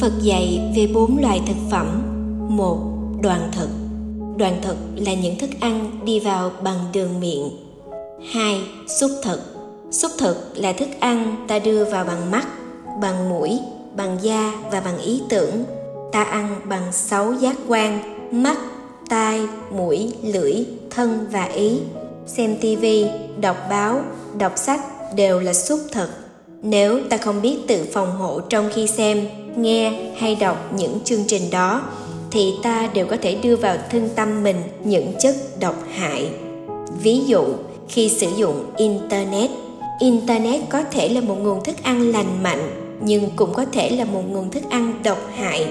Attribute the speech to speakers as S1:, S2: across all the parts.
S1: Phật dạy về bốn loại thực phẩm. Một, đoàn thực. Đoàn thực là những thức ăn đi vào bằng đường miệng. Hai, xúc thực. Xúc thực là thức ăn ta đưa vào bằng mắt, bằng mũi, bằng da và bằng ý tưởng. Ta ăn bằng sáu giác quan, mắt, tai, mũi, lưỡi, thân và ý. Xem tivi, đọc báo, đọc sách đều là xúc thực nếu ta không biết tự phòng hộ trong khi xem, nghe hay đọc những chương trình đó, thì ta đều có thể đưa vào thân tâm mình những chất độc hại. Ví dụ, khi sử dụng internet. Internet có thể là một nguồn thức ăn lành mạnh, nhưng cũng có thể là một nguồn thức ăn độc hại.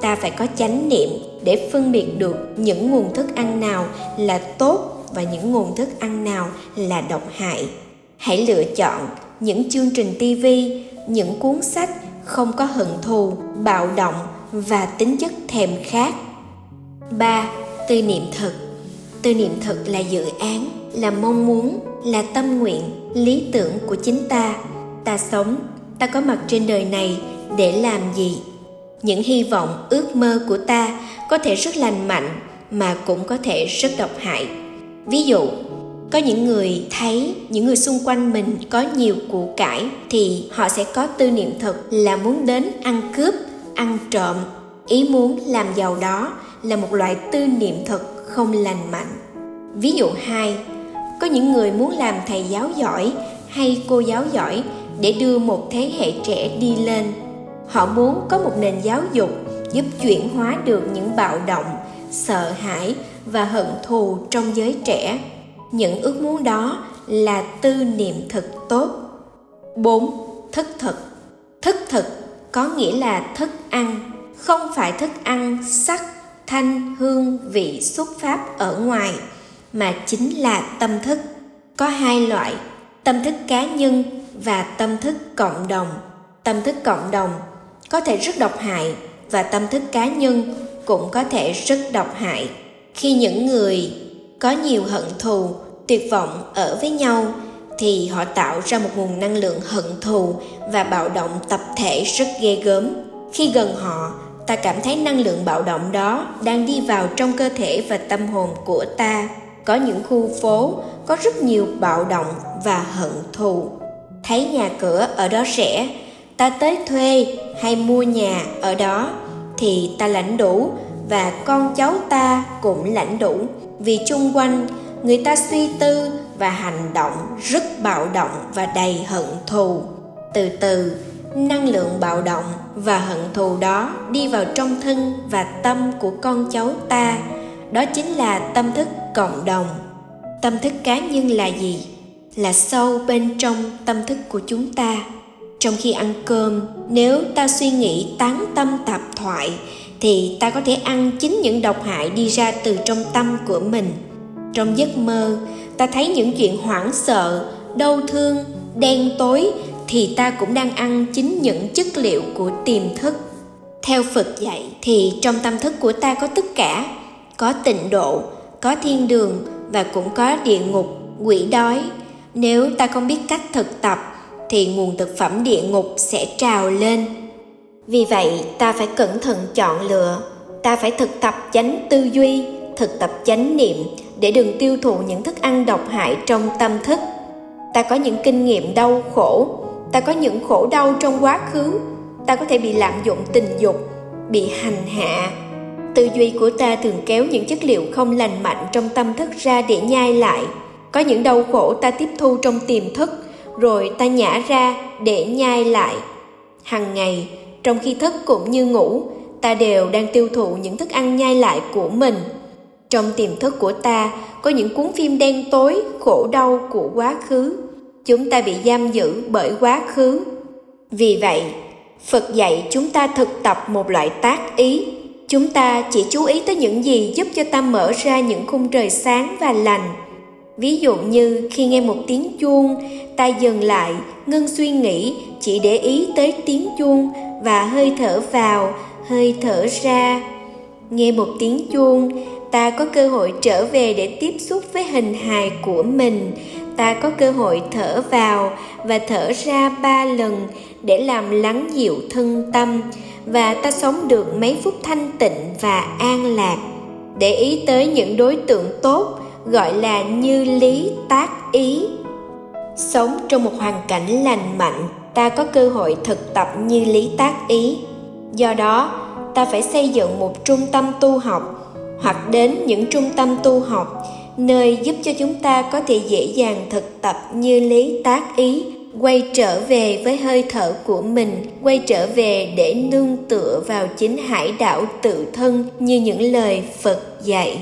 S1: Ta phải có chánh niệm để phân biệt được những nguồn thức ăn nào là tốt và những nguồn thức ăn nào là độc hại. Hãy lựa chọn những chương trình TV, những cuốn sách không có hận thù, bạo động và tính chất thèm khát. 3. Tư niệm thực Tư niệm thực là dự án, là mong muốn, là tâm nguyện, lý tưởng của chính ta. Ta sống, ta có mặt trên đời này để làm gì? Những hy vọng, ước mơ của ta có thể rất lành mạnh mà cũng có thể rất độc hại. Ví dụ, có những người thấy, những người xung quanh mình có nhiều của cải thì họ sẽ có tư niệm thật là muốn đến ăn cướp, ăn trộm. Ý muốn làm giàu đó là một loại tư niệm thật không lành mạnh. Ví dụ hai, có những người muốn làm thầy giáo giỏi hay cô giáo giỏi để đưa một thế hệ trẻ đi lên. Họ muốn có một nền giáo dục giúp chuyển hóa được những bạo động, sợ hãi và hận thù trong giới trẻ những ước muốn đó là tư niệm thực tốt 4. Thức thực Thức thực có nghĩa là thức ăn, không phải thức ăn sắc, thanh, hương, vị xuất pháp ở ngoài, mà chính là tâm thức. Có hai loại, tâm thức cá nhân và tâm thức cộng đồng. Tâm thức cộng đồng có thể rất độc hại và tâm thức cá nhân cũng có thể rất độc hại. Khi những người có nhiều hận thù, tuyệt vọng ở với nhau, thì họ tạo ra một nguồn năng lượng hận thù và bạo động tập thể rất ghê gớm. Khi gần họ, ta cảm thấy năng lượng bạo động đó đang đi vào trong cơ thể và tâm hồn của ta. Có những khu phố có rất nhiều bạo động và hận thù. Thấy nhà cửa ở đó rẻ, ta tới thuê hay mua nhà ở đó, thì ta lãnh đủ và con cháu ta cũng lãnh đủ. Vì chung quanh, người ta suy tư và hành động rất bạo động và đầy hận thù. Từ từ, năng lượng bạo động và hận thù đó đi vào trong thân và tâm của con cháu ta. Đó chính là tâm thức cộng đồng. Tâm thức cá nhân là gì? Là sâu bên trong tâm thức của chúng ta. Trong khi ăn cơm, nếu ta suy nghĩ tán tâm tạp thoại thì ta có thể ăn chính những độc hại đi ra từ trong tâm của mình. Trong giấc mơ, ta thấy những chuyện hoảng sợ, đau thương, đen tối thì ta cũng đang ăn chính những chất liệu của tiềm thức. Theo phật dạy thì trong tâm thức của ta có tất cả, có tịnh độ, có thiên đường và cũng có địa ngục, quỷ đói. Nếu ta không biết cách thực tập thì nguồn thực phẩm địa ngục sẽ trào lên vì vậy, ta phải cẩn thận chọn lựa. Ta phải thực tập chánh tư duy, thực tập chánh niệm để đừng tiêu thụ những thức ăn độc hại trong tâm thức. Ta có những kinh nghiệm đau khổ, ta có những khổ đau trong quá khứ, ta có thể bị lạm dụng tình dục, bị hành hạ. Tư duy của ta thường kéo những chất liệu không lành mạnh trong tâm thức ra để nhai lại. Có những đau khổ ta tiếp thu trong tiềm thức, rồi ta nhả ra để nhai lại. Hằng ngày trong khi thức cũng như ngủ, ta đều đang tiêu thụ những thức ăn nhai lại của mình. Trong tiềm thức của ta, có những cuốn phim đen tối, khổ đau của quá khứ. Chúng ta bị giam giữ bởi quá khứ. Vì vậy, phật dạy chúng ta thực tập một loại tác ý. Chúng ta chỉ chú ý tới những gì giúp cho ta mở ra những khung trời sáng và lành ví dụ như khi nghe một tiếng chuông, ta dừng lại, ngưng suy nghĩ, chỉ để ý tới tiếng chuông và hơi thở vào, hơi thở ra. Nghe một tiếng chuông, ta có cơ hội trở về để tiếp xúc với hình hài của mình. Ta có cơ hội thở vào và thở ra ba lần để làm lắng dịu thân tâm và ta sống được mấy phút thanh tịnh và an lạc. Để ý tới những đối tượng tốt gọi là như lý, tác ý. Sống trong một hoàn cảnh lành mạnh, ta có cơ hội thực tập như lý, tác ý. Do đó, ta phải xây dựng một trung tâm tu học, hoặc đến những trung tâm tu học, nơi giúp cho chúng ta có thể dễ dàng thực tập như lý, tác ý, quay trở về với hơi thở của mình, quay trở về để nương tựa vào chính hải đảo tự thân như những lời phật dạy.